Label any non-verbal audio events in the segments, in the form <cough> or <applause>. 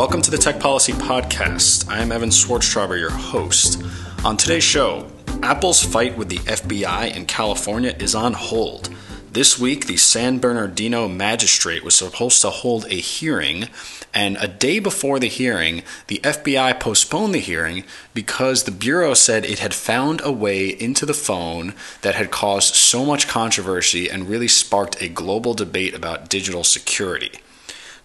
Welcome to the Tech Policy Podcast. I am Evan Swartztrauber, your host. On today's show, Apple's fight with the FBI in California is on hold. This week, the San Bernardino magistrate was supposed to hold a hearing, and a day before the hearing, the FBI postponed the hearing because the Bureau said it had found a way into the phone that had caused so much controversy and really sparked a global debate about digital security.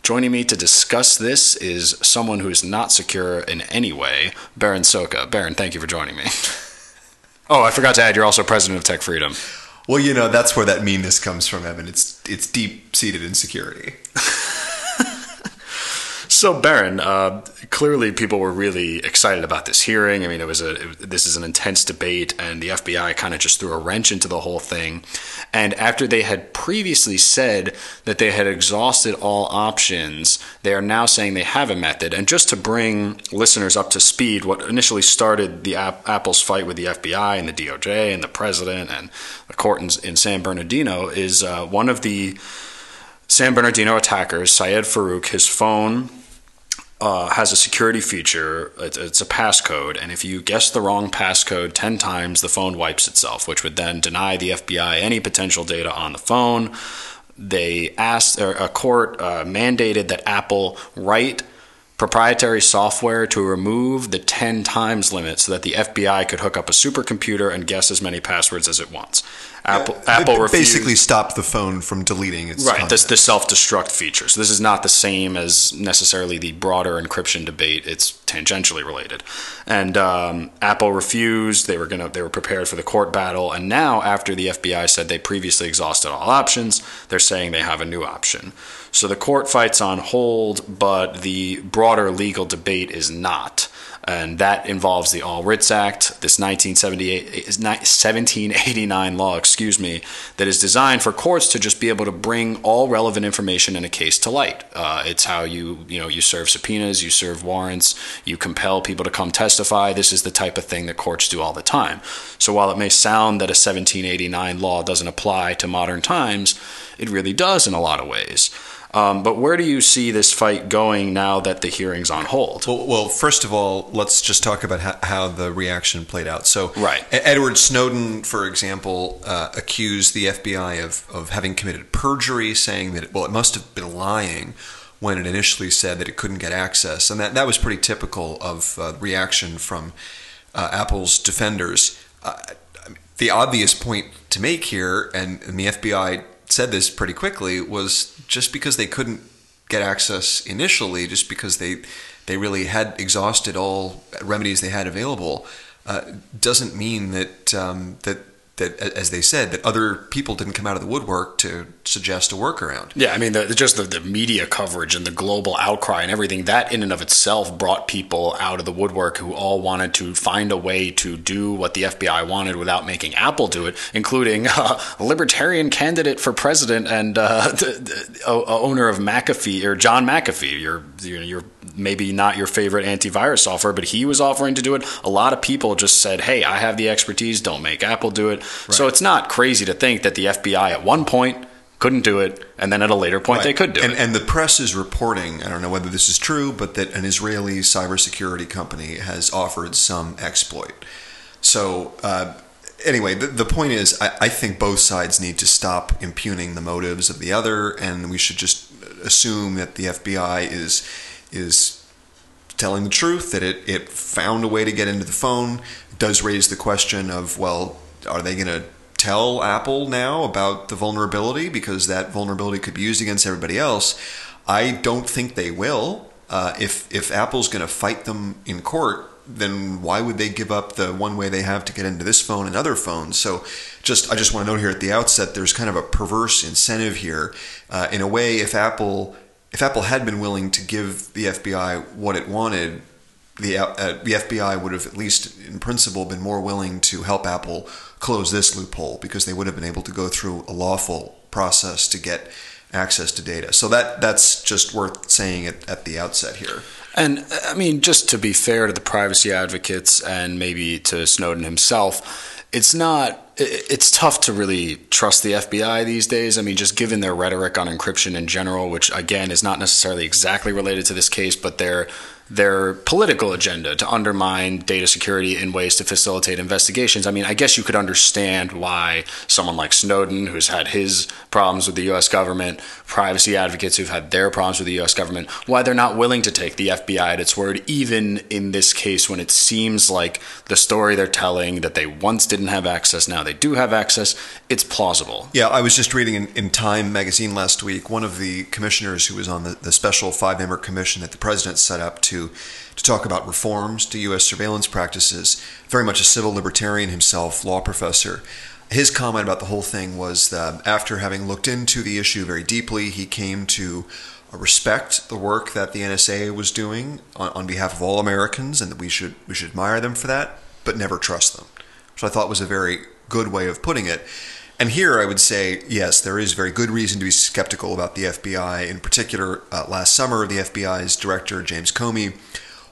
Joining me to discuss this is someone who is not secure in any way, Berin Szoka. Berin, thank you for joining me. <laughs> oh, I forgot to add, you're also president of Tech Freedom. Well, you know that's where that meanness comes from, Evan. It's it's deep seated insecurity. <laughs> So, Berin, uh, clearly people were really excited about this hearing. I mean, it was a it, this is an intense debate, and the FBI kind of just threw a wrench into the whole thing. And after they had previously said that they had exhausted all options, they are now saying they have a method. And just to bring listeners up to speed, what initially started the App- Apple's fight with the FBI and the DOJ and the president and the court in, in San Bernardino is uh, one of the San Bernardino attackers, Syed Farook, his phone uh, has a security feature. It's, a passcode, and if you guess the wrong passcode 10 times, the phone wipes itself, which would then deny the FBI any potential data on the phone. They asked, a court uh, mandated that Apple write proprietary software to remove the 10 times limit so that the FBI could hook up a supercomputer and guess as many passwords as it wants. Apple, yeah, Apple basically stopped the phone from deleting its right. This the self destruct feature. So this is not the same as necessarily the broader encryption debate. It's tangentially related, and um, Apple refused. They were gonna they were prepared for the court battle, and now after the FBI said they previously exhausted all options, they're saying they have a new option. So the court fight's on hold, but the broader legal debate is not and that involves the All Writs Act, this 1978, 1789 law, excuse me, that is designed for courts to just be able to bring all relevant information in a case to light. Uh, it's how you, you know, you serve subpoenas, you serve warrants, you compel people to come testify. This is the type of thing that courts do all the time. So while it may sound that a 1789 law doesn't apply to modern times, it really does in a lot of ways. Um, but where do you see this fight going now that the hearing's on hold? Well, well first of all, let's just talk about how, how, the reaction played out. So, right. Edward Snowden, for example, uh, accused the FBI of, of having committed perjury, saying that, well, it must have been lying when it initially said that it couldn't get access. And that, that was pretty typical of uh, reaction from uh, Apple's defenders. Uh, the obvious point to make here, and, and the FBI said this pretty quickly, was just because they couldn't get access initially, just because they they really had exhausted all remedies they had available, uh, doesn't mean that um, that that, as they said, that other people didn't come out of the woodwork to suggest a workaround. Yeah, I mean, the, just the, the media coverage and the global outcry and everything, that in and of itself brought people out of the woodwork who all wanted to find a way to do what the FBI wanted without making Apple do it, including <laughs> a libertarian candidate for president and uh, <laughs> the, the, owner of McAfee, or John McAfee. You're, you're maybe not your favorite antivirus software, but he was offering to do it. A lot of people just said, hey, I have the expertise, don't make Apple do it. Right. So it's not crazy to think that the FBI at one point couldn't do it, and then at a later point right. they could do and, it. And the press is reporting, I don't know whether this is true, but that an Israeli cybersecurity company has offered some exploit. So, uh, anyway, the, the point is, I, I think both sides need to stop impugning the motives of the other, and we should just assume that the FBI is is telling the truth, that it, it found a way to get into the phone. Does raise the question of, well, are they going to tell Apple now about the vulnerability because that vulnerability could be used against everybody else? I don't think they will. Uh, if if Apple's going to fight them in court, then why would they give up the one way they have to get into this phone and other phones? So, just I just want to note here at the outset, there's kind of a perverse incentive here. Uh, in a way, if Apple if Apple had been willing to give the FBI what it wanted, the uh, the FBI would have at least in principle been more willing to help Apple close this loophole because they would have been able to go through a lawful process to get access to data. So that that's just worth saying at, at the outset here. And I mean, just to be fair to the privacy advocates and maybe to Snowden himself, it's not it's tough to really trust the FBI these days. I mean, just given their rhetoric on encryption in general, which again is not necessarily exactly related to this case, but their their political agenda to undermine data security in ways to facilitate investigations. I mean, I guess you could understand why someone like Snowden, who's had his problems with the U.S. government, privacy advocates who've had their problems with the U.S. government, why they're not willing to take the FBI at its word, even in this case when it seems like the story they're telling that they once didn't have access, now they do have access, it's plausible. Yeah, I was just reading in, in Time magazine last week, one of the commissioners who was on the, the special five member commission that the president set up to to to talk about reforms to U.S. surveillance practices. Very much a civil libertarian himself, law professor. His comment about the whole thing was that after having looked into the issue very deeply, he came to uh, respect the work that the NSA was doing on, on behalf of all Americans, and that we should we should admire them for that, but never trust them. Which I thought was a very good way of putting it. And here I would say, yes, there is very good reason to be skeptical about the FBI. In particular, uh, last summer, the FBI's director, James Comey,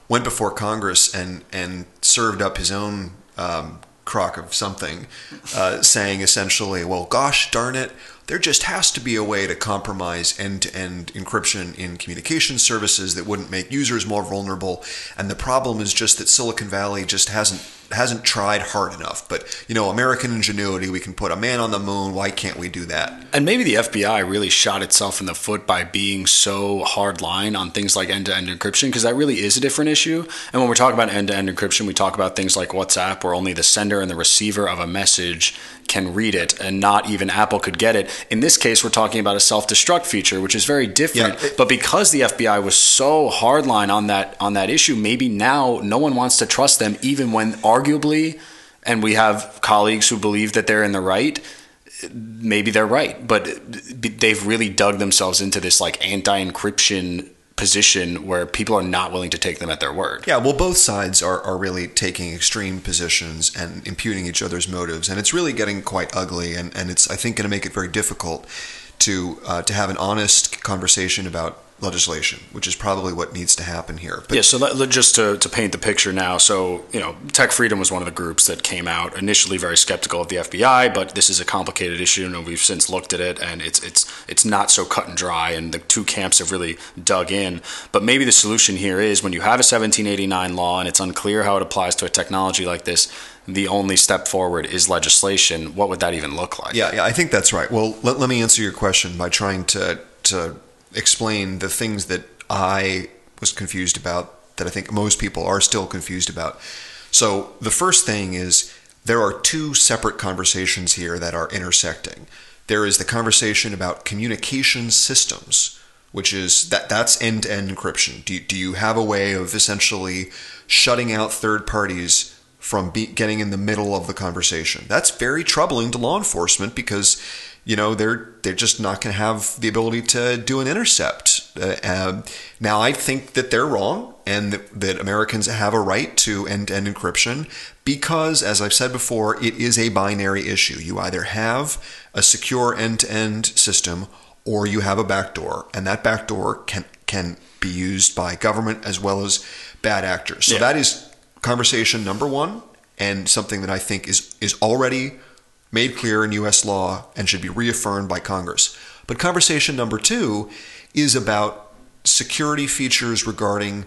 went before Congress and, and served up his own um, crock of something, uh, saying essentially, well, gosh darn it, there just has to be a way to compromise end to end encryption in communication services that wouldn't make users more vulnerable. And the problem is just that Silicon Valley just hasn't hasn't tried hard enough. But you know, American ingenuity, we can put a man on the moon. Why can't we do that? And maybe the FBI really shot itself in the foot by being so hard line on things like end to end encryption, because that really is a different issue. And when we're talking about end to end encryption, we talk about things like WhatsApp, where only the sender and the receiver of a message can read it, and not even Apple could get it. In this case, we're talking about a self destruct feature, which is very different. Yeah, it, but because the FBI was so hardline on that on that issue, maybe now no one wants to trust them, even when arguably, and we have colleagues who believe that they're in the right. Maybe they're right, but they've really dug themselves into this like anti-encryption position where people are not willing to take them at their word. Yeah, well, both sides are, are really taking extreme positions and imputing each other's motives, and it's really getting quite ugly, and, and it's I think going to make it very difficult to uh, to have an honest conversation about legislation, which is probably what needs to happen here. But yeah, so let, just to, to paint the picture now. So, you know, Tech Freedom was one of the groups that came out initially very skeptical of the FBI, but this is a complicated issue, and we've since looked at it, and it's it's it's not so cut and dry, and the two camps have really dug in. But maybe the solution here is when you have a 1789 law and it's unclear how it applies to a technology like this, the only step forward is legislation. What would that even look like? Yeah, yeah, I think that's right. Well, let, let me answer your question by trying to to explain the things that I was confused about, that I think most people are still confused about. So, the first thing is there are two separate conversations here that are intersecting. There is the conversation about communication systems, which is that that's end-to-end encryption. Do you, do you have a way of essentially shutting out third parties from be, getting in the middle of the conversation? That's very troubling to law enforcement because you know they're they're just not going to have the ability to do an intercept. Uh, uh, now I think that they're wrong, and that, that Americans have a right to end-to-end encryption because, as I've said before, it is a binary issue. You either have a secure end-to-end system or you have a backdoor, and that backdoor can can be used by government as well as bad actors. So yeah. that is conversation number one, and something that I think is is already made clear in U.S. law and should be reaffirmed by Congress. But conversation number two is about security features regarding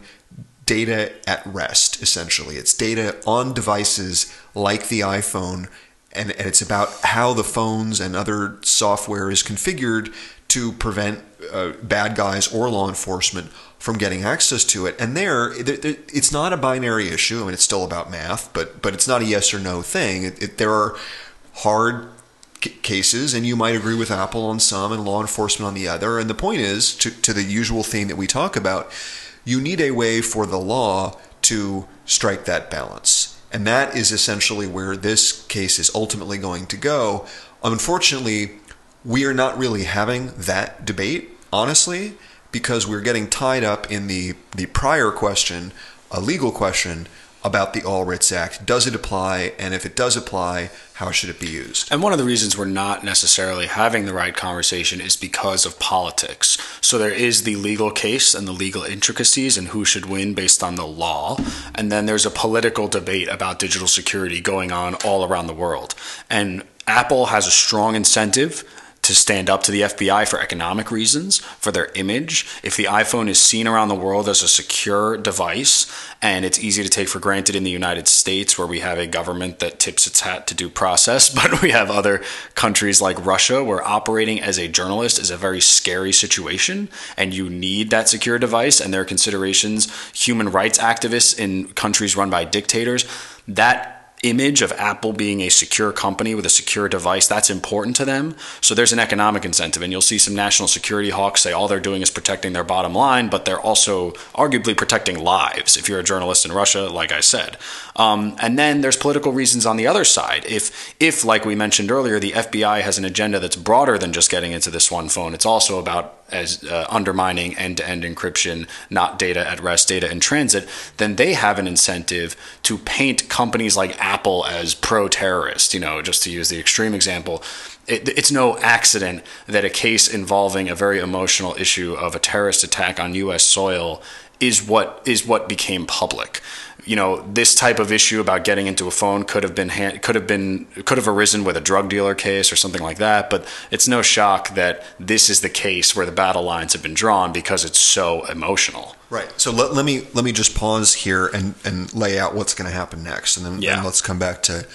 data at rest, essentially. It's data on devices like the iPhone, and, and it's about how the phones and other software is configured to prevent uh, bad guys or law enforcement from getting access to it. And there, it's not a binary issue. I mean, it's still about math, but but it's not a yes or no thing. It, it, there are hard c- cases, and you might agree with Apple on some and law enforcement on the other. And the point is, to, to the usual theme that we talk about, you need a way for the law to strike that balance. And that is essentially where this case is ultimately going to go. Unfortunately, we are not really having that debate, honestly, because we're getting tied up in the, the prior question, a legal question about the All Writs Act. Does it apply? And if it does apply, how should it be used? And one of the reasons we're not necessarily having the right conversation is because of politics. So there is the legal case and the legal intricacies and who should win based on the law. And then there's a political debate about digital security going on all around the world. And Apple has a strong incentive to stand up to the FBI for economic reasons, for their image. If the iPhone is seen around the world as a secure device and it's easy to take for granted in the United States, where we have a government that tips its hat to due process, <laughs> but we have other countries like Russia where operating as a journalist is a very scary situation and you need that secure device and there are considerations, human rights activists in countries run by dictators. That image of Apple being a secure company with a secure device, that's important to them. So there's an economic incentive. And you'll see some national security hawks say all they're doing is protecting their bottom line, but they're also arguably protecting lives if you're a journalist in Russia, like I said. Um, and then there's political reasons on the other side. If, if, like we mentioned earlier, the FBI has an agenda that's broader than just getting into this one phone, it's also about as uh, undermining end-to-end encryption, not data at rest, data in transit, then they have an incentive to paint companies like Apple as pro-terrorist. You know, just to use the extreme example, it, it's no accident that a case involving a very emotional issue of a terrorist attack on U.S. soil is what is what became public. You know this type of issue about getting into a phone could have been could have been could have arisen with a drug dealer case or something like that but it's no shock that this is the case where the battle lines have been drawn because it's so emotional. Right. So let, let me let me just pause here and and lay out what's going to happen next and then, yeah. then let's come back to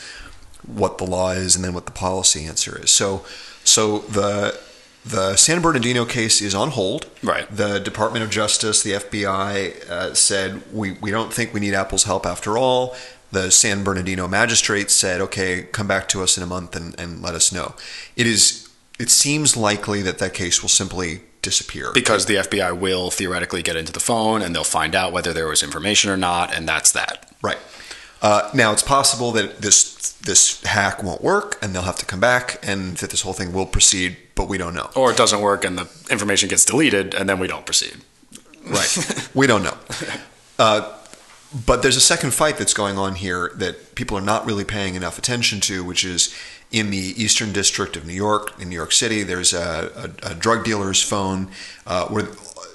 what the law is and then what the policy answer is. So so the the San Bernardino case is on hold. Right. The Department of Justice, the FBI, uh, said we, we don't think we need Apple's help after all. The San Bernardino magistrate said, okay, come back to us in a month and, and let us know. It is. It seems likely that that case will simply disappear because the FBI will theoretically get into the phone and they'll find out whether there was information or not, and that's that. Right. Uh, now it's possible that this this hack won't work, and they'll have to come back, and that this whole thing will proceed, but we don't know. Or it doesn't work, and the information gets deleted, and then we don't proceed. Right. <laughs> we don't know. Uh, but there's a second fight that's going on here that people are not really paying enough attention to, which is in the Eastern District of New York, in New York City. There's a, a, a drug dealer's phone uh, where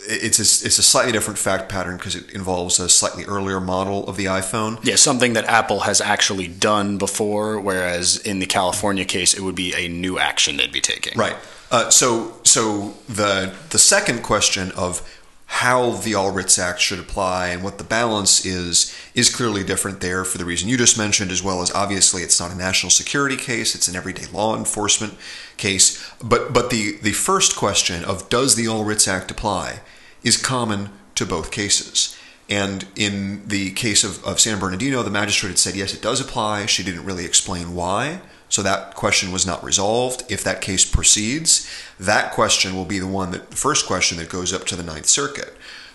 it's a, it's a slightly different fact pattern because it involves a slightly earlier model of the iPhone. Yeah, something that Apple has actually done before, whereas in the California case, it would be a new action they'd be taking. Right. Uh, so so the the second question of how the All Writs Act should apply and what the balance is is clearly different there for the reason you just mentioned, as well as obviously it's not a national security case; it's an everyday law enforcement case. But but the the first question of does the All Writs Act apply is common to both cases. And in the case of, of San Bernardino, the magistrate had said, yes, it does apply. She didn't really explain why. So that question was not resolved. If that case proceeds, that question will be the one that, the first question that goes up to the Ninth Circuit,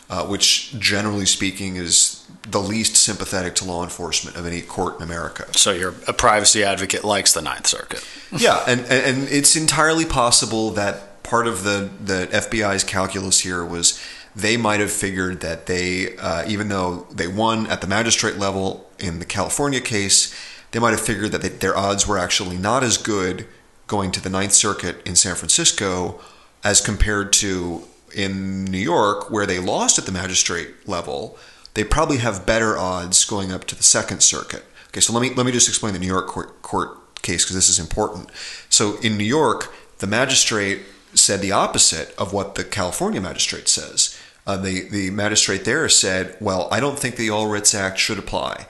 uh, which generally speaking is the least sympathetic to law enforcement of any court in America. So you're a privacy advocate likes the Ninth Circuit. <laughs> yeah, and, and it's entirely possible that part of the, the FBI's calculus here was they might have figured that they, uh, even though they won at the magistrate level in the California case, they might have figured that they, their odds were actually not as good going to the Ninth Circuit in San Francisco as compared to in New York, where they lost at the magistrate level. They probably have better odds going up to the Second Circuit. Okay, so let me let me just explain the New York court, court case because this is important. So in New York, the magistrate said the opposite of what the California magistrate says. Uh, the, the magistrate there said, Well, I don't think the All Writs Act should apply.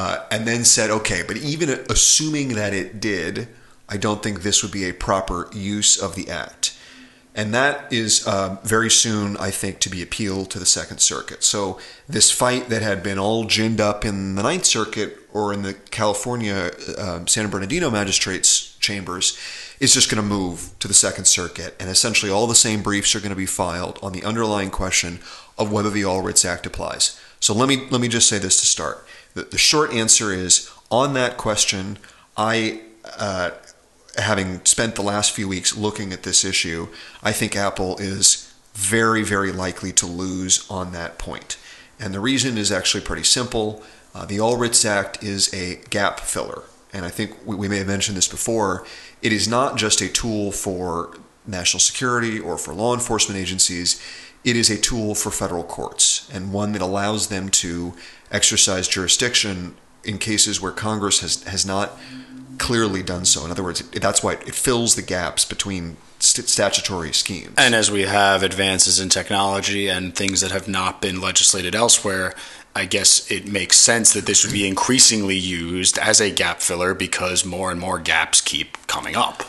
Uh, and then said, Okay, but even assuming that it did, I don't think this would be a proper use of the act. And that is uh, very soon, I think, to be appealed to the Second Circuit. So, this fight that had been all ginned up in the Ninth Circuit or in the California uh, San Bernardino magistrates' chambers is just going to move to the Second Circuit, and essentially all the same briefs are going to be filed on the underlying question of whether the All Writs Act applies. So let me let me just say this to start. The, the short answer is on that question. I, uh, having spent the last few weeks looking at this issue, I think Apple is very very likely to lose on that point. and the reason is actually pretty simple. Uh, the All Writs Act is a gap filler. And I think we, we may have mentioned this before. It is not just a tool for national security or for law enforcement agencies. It is a tool for federal courts and one that allows them to exercise jurisdiction in cases where Congress has, has not clearly done so. In other words, that's why it fills the gaps between st- statutory schemes. And as we have advances in technology and things that have not been legislated elsewhere, I guess it makes sense that this would be increasingly used as a gap filler because more and more gaps keep coming up.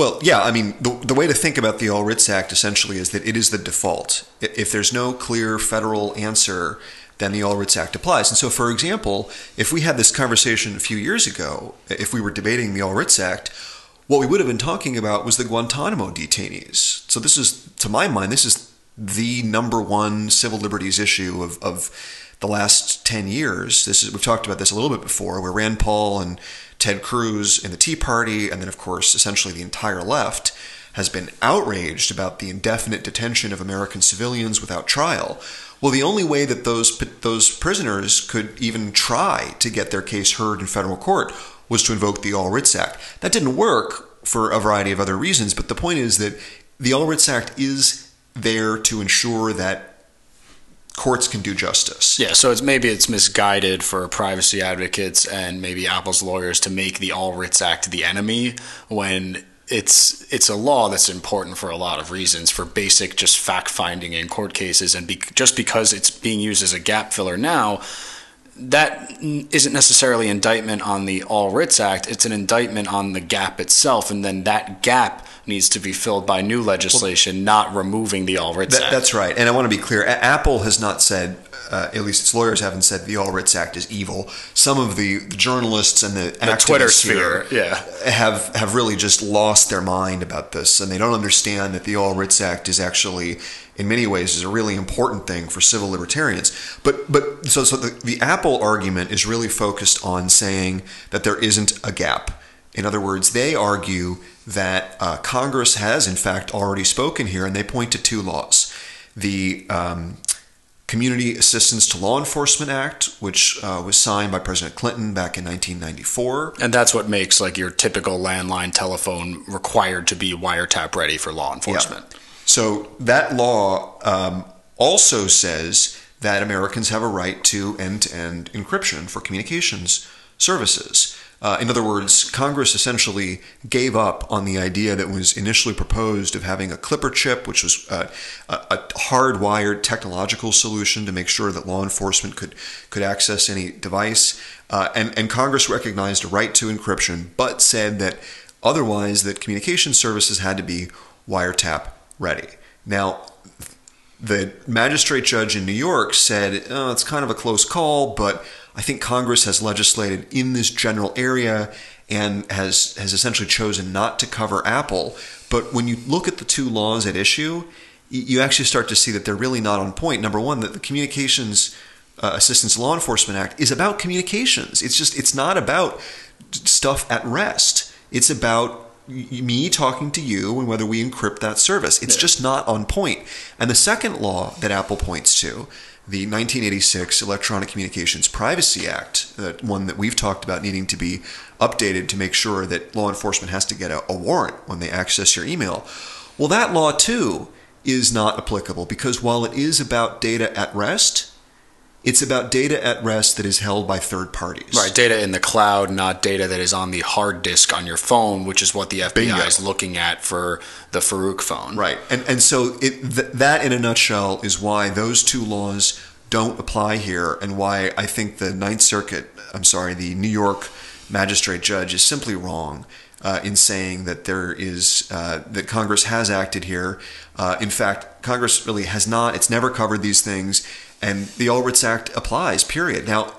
Well, yeah, I mean, the, the way to think about the All Writs Act essentially is that it is the default. If there's no clear federal answer, then the All Writs Act applies. And so, for example, if we had this conversation a few years ago, if we were debating the All Writs Act, what we would have been talking about was the Guantanamo detainees. So, this is, to my mind, this is the number one civil liberties issue of, of the last 10 years. This is, we've talked about this a little bit before, where Rand Paul and Ted Cruz in the Tea Party, and then, of course, essentially the entire left has been outraged about the indefinite detention of American civilians without trial. Well, the only way that those those prisoners could even try to get their case heard in federal court was to invoke the All Writs Act. That didn't work for a variety of other reasons, but the point is that the All Writs Act is there to ensure that courts can do justice. Yeah, so it's maybe it's misguided for privacy advocates and maybe Apple's lawyers to make the All Writs Act the enemy when it's it's a law that's important for a lot of reasons for basic just fact finding in court cases and be, just because it's being used as a gap filler now that isn't necessarily indictment on the All Writs Act. It's an indictment on the gap itself, and then that gap needs to be filled by new legislation, well, not removing the All Writs that, Act. That's right, and I want to be clear. Apple has not said uh, at least its lawyers haven't said the All Writs Act is evil. Some of the, journalists and the, the Twitter sphere, yeah, have have really just lost their mind about this, and they don't understand that the All Writs Act is actually, in many ways, is a really important thing for civil libertarians. But but so so the, the Apple argument is really focused on saying that there isn't a gap. In other words, they argue that uh, Congress has, in fact, already spoken here, and they point to two laws. The um, Community Assistance to Law Enforcement Act, which uh, was signed by President Clinton back in 1994. And that's what makes like your typical landline telephone required to be wiretap ready for law enforcement. Yeah. So that law um, also says that Americans have a right to end-to-end encryption for communications services. Uh, in other words, Congress essentially gave up on the idea that was initially proposed of having a clipper chip, which was uh, a, a hardwired technological solution to make sure that law enforcement could could access any device. Uh, and and Congress recognized a right to encryption, but said that otherwise that communication services had to be wiretap ready. Now, the magistrate judge in New York said oh, it's kind of a close call, but I think Congress has legislated in this general area and has has essentially chosen not to cover Apple. But when you look at the two laws at issue, you actually start to see that they're really not on point. Number one, that the Communications uh, Assistance Law Enforcement Act is about communications. It's just it's not about stuff at rest. It's about me talking to you and whether we encrypt that service. It's yeah. just not on point. And the second law that Apple points to the 1986 Electronic Communications Privacy Act, uh, one that we've talked about needing to be updated to make sure that law enforcement has to get a, a warrant when they access your email. Well, that law too is not applicable because while it is about data at rest, it's about data at rest that is held by third parties. Right, data in the cloud, not data that is on the hard disk on your phone, which is what the FBI Bingo. is looking at for the Farook phone. Right, and and so it, th- that in a nutshell is why those two laws don't apply here, and why I think the Ninth Circuit, I'm sorry, the New York magistrate judge is simply wrong. Uh, in saying that there is uh, that Congress has acted here. Uh, in fact, Congress really has not. It's never covered these things and the Writs Act applies. Period. Now,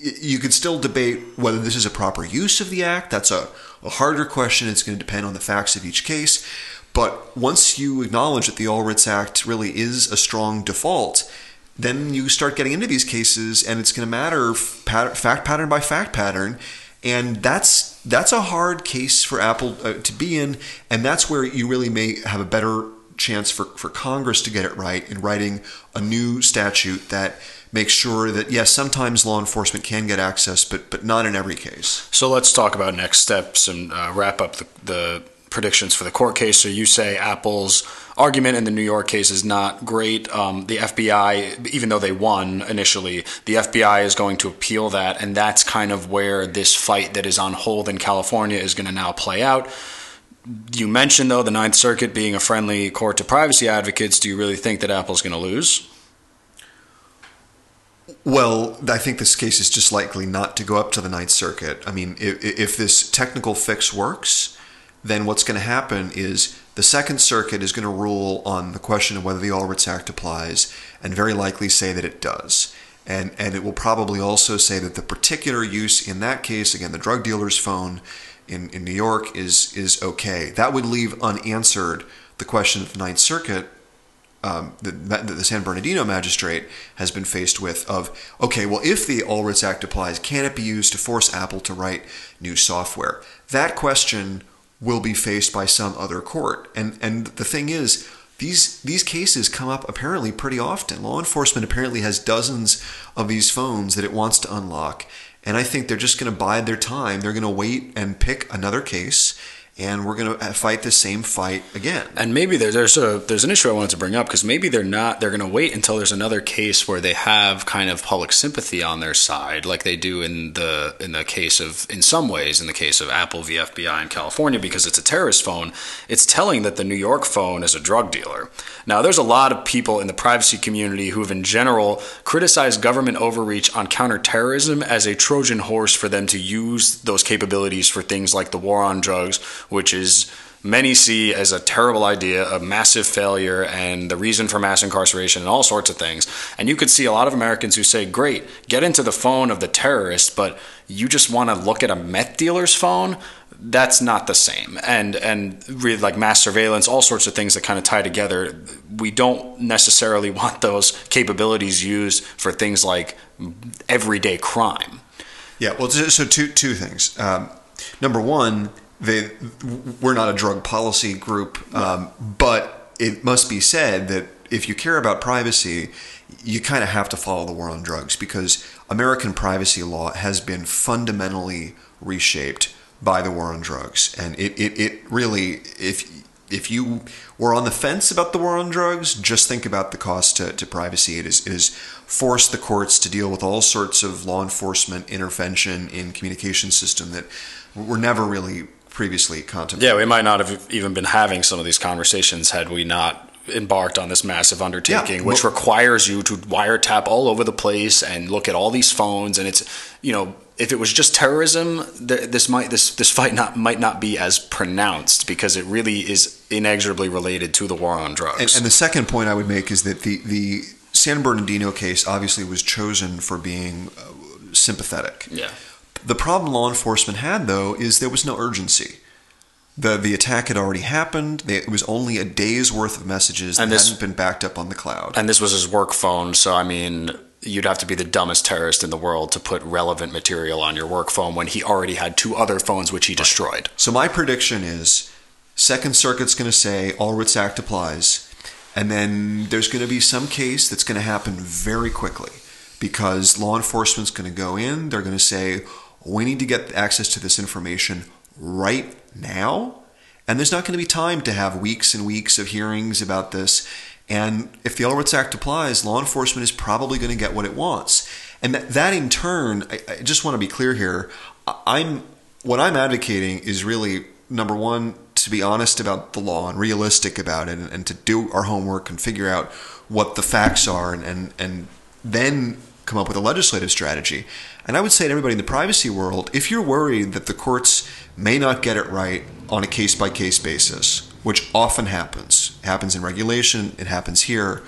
you could still debate whether this is a proper use of the act. That's a, a harder question. It's going to depend on the facts of each case. But once you acknowledge that the Writs Act really is a strong default, then you start getting into these cases, and it's going to matter fact pattern by fact pattern, and that's that's a hard case for Apple uh, to be in, and that's where you really may have a better chance for, for Congress to get it right in writing a new statute that makes sure that yes, sometimes law enforcement can get access, but but not in every case. So let's talk about next steps and uh, wrap up the, the predictions for the court case. So you say Apple's argument in the New York case is not great. Um, the FBI, even though they won initially, the FBI is going to appeal that, and that's kind of where this fight that is on hold in California is going to now play out. You mentioned, though, the Ninth Circuit being a friendly court to privacy advocates. Do you really think that Apple's going to lose? Well, I think this case is just likely not to go up to the Ninth Circuit. I mean, if, if this technical fix works, then what's going to happen is the Second Circuit is going to rule on the question of whether the All Writs Act applies, and very likely say that it does. And, and it will probably also say that the particular use in that case, again, the drug dealer's phone in, in New York, is, is okay. That would leave unanswered the question of the Ninth Circuit um, the, the San Bernardino magistrate has been faced with of okay, well, if the All Writs Act applies, can it be used to force Apple to write new software? That question will be faced by some other court. And and the thing is, these these cases come up apparently pretty often. Law enforcement apparently has dozens of these phones that it wants to unlock, and I think they're just going to bide their time. They're going to wait and pick another case and we're going to uh, fight the same fight again. And maybe there, there's a there's an issue I wanted to bring up because maybe they're not they're going to wait until there's another case where they have kind of public sympathy on their side, like they do in the in the case of in some ways in the case of Apple v FBI in California because it's a terrorist phone. It's telling that the New York phone is a drug dealer. Now there's a lot of people in the privacy community who have in general criticized government overreach on counterterrorism as a Trojan horse for them to use those capabilities for things like the war on drugs which is many see as a terrible idea, a massive failure, and the reason for mass incarceration and all sorts of things. And you could see a lot of Americans who say, Great, get into the phone of the terrorist, but you just want to look at a meth dealer's phone? That's not the same. And and really like mass surveillance, all sorts of things that kind of tie together. We don't necessarily <laughs> want those capabilities used for things like everyday crime. Yeah, well, so two two things. Um, number one, they we're not a drug policy group, um, but it must be said that if you care about privacy, you kind of have to follow the war on drugs because American privacy law has been fundamentally reshaped by the war on drugs, and it, it, it really if if you were on the fence about the war on drugs, just think about the cost to, to privacy. It is it has forced the courts to deal with all sorts of law enforcement intervention in communication system that were never really previously contemplated. Yeah, we might not have even been having some of these conversations had we not embarked on this massive undertaking, yeah, which well, requires you to wiretap all over the place and look at all these phones. And it's, you know, if it was just terrorism, this might this this fight not might not be as pronounced because it really is inexorably related to the war on drugs. And, and the second point I would make is that the the San Bernardino case obviously was chosen for being uh, sympathetic. Yeah. The problem law enforcement had, though, is there was no urgency. The, the attack had already happened. It was only a day's worth of messages that this, hadn't been backed up on the cloud. And this was his work phone, so I mean, you'd have to be the dumbest terrorist in the world to put relevant material on your work phone when he already had two other phones which he destroyed. So my prediction is Second Circuit's going to say All Writs Act applies, and then there's going to be some case that's going to happen very quickly because law enforcement's going to go in, they're going to say, we need to get access to this information right now. And there's not going to be time to have weeks and weeks of hearings about this. And if the Writs Act applies, law enforcement is probably going to get what it wants. And that, that in turn, I, I just want to be clear here. I'm what I'm advocating is really number one to be honest about the law and realistic about it, and, and to do our homework and figure out what the facts are, and and, and then come up with a legislative strategy. And I would say to everybody in the privacy world, if you're worried that the courts may not get it right on a case by case basis, which often happens, it happens in regulation, it happens here,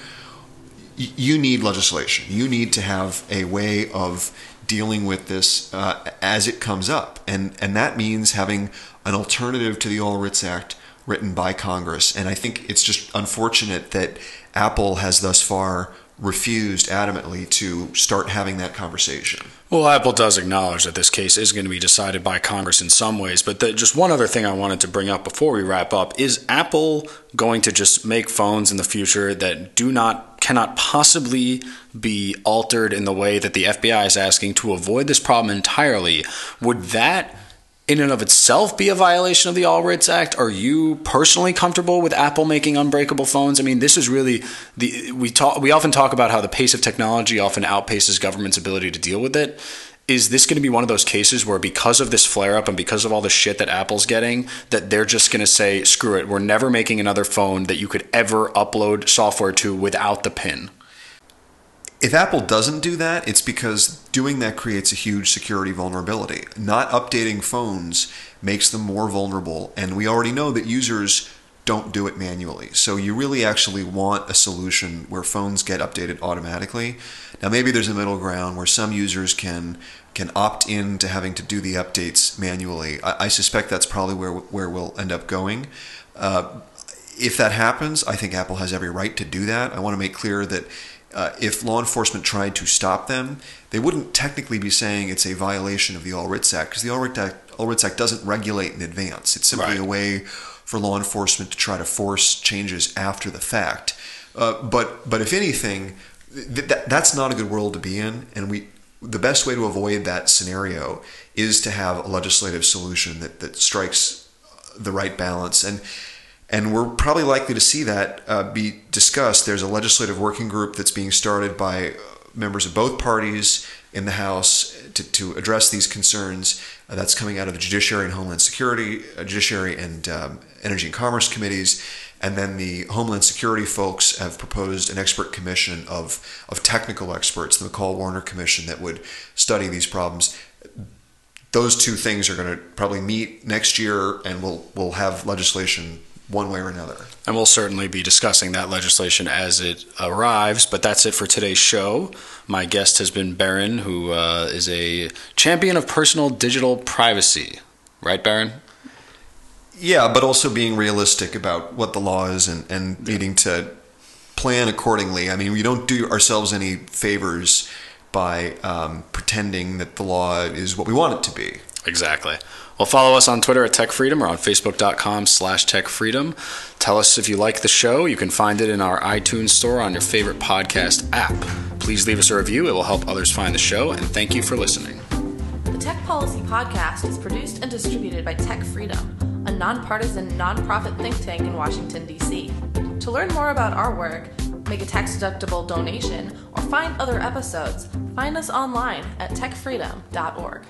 you need legislation. You need to have a way of dealing with this uh, as it comes up. And, and that means having an alternative to the All Writs Act written by Congress. And I think it's just unfortunate that Apple has thus far refused adamantly to start having that conversation. Well, Apple does acknowledge that this case is going to be decided by Congress in some ways, but the, just one other thing I wanted to bring up before we wrap up is Apple going to just make phones in the future that do not cannot possibly be altered in the way that the FBI is asking to avoid this problem entirely? Would that in and of itself be a violation of the All Writs Act? Are you personally comfortable with Apple making unbreakable phones? I mean, this is really the we talk we often talk about how the pace of technology often outpaces government's ability to deal with it. Is this going to be one of those cases where because of this flare up and because of all the shit that Apple's getting that they're just going to say screw it, we're never making another phone that you could ever upload software to without the pin? If Apple doesn't do that, it's because doing that creates a huge security vulnerability. Not updating phones makes them more vulnerable, and we already know that users don't do it manually. So you really actually want a solution where phones get updated automatically. Now maybe there's a middle ground where some users can can opt in to having to do the updates manually. I, I suspect that's probably where where we'll end up going. Uh, if that happens, I think Apple has every right to do that. I want to make clear that uh, if law enforcement tried to stop them, they wouldn't technically be saying it's a violation of the All Writs Act because the All Writs Act, All Writs Act doesn't regulate in advance. It's simply right. a way for law enforcement to try to force changes after the fact. Uh, but but if anything, th- th- that's not a good world to be in, and we the best way to avoid that scenario is to have a legislative solution that that strikes the right balance and and we're probably likely to see that uh, be discussed. There's a legislative working group that's being started by uh, members of both parties in the House to, to address these concerns. Uh, that's coming out of the Judiciary and Homeland Security, uh, Judiciary and um, Energy and Commerce committees. And then the Homeland Security folks have proposed an expert commission of, of technical experts, the McCaul Warner Commission, that would study these problems those two things are going to probably meet next year, and we'll we'll have legislation one way or another. And we'll certainly be discussing that legislation as it arrives. But that's it for today's show. My guest has been Berin, who uh, is a champion of personal digital privacy. Right, Berin? Yeah, but also being realistic about what the law is and, and yeah. needing to plan accordingly. I mean, we don't do ourselves any favors by um, pretending that the law is what we want it to be. Exactly. Well, follow us on Twitter at Tech Freedom or on Facebook.com slash Tech Freedom. Tell us if you like the show. You can find it in our iTunes store on your favorite podcast app. Please leave us a review. It will help others find the show. And thank you for listening. The Tech Policy Podcast is produced and distributed by Tech Freedom, a nonpartisan, nonprofit think tank in Washington, D.C. To learn more about our work, make a tax deductible donation, or find other episodes, find us online at techfreedom.org.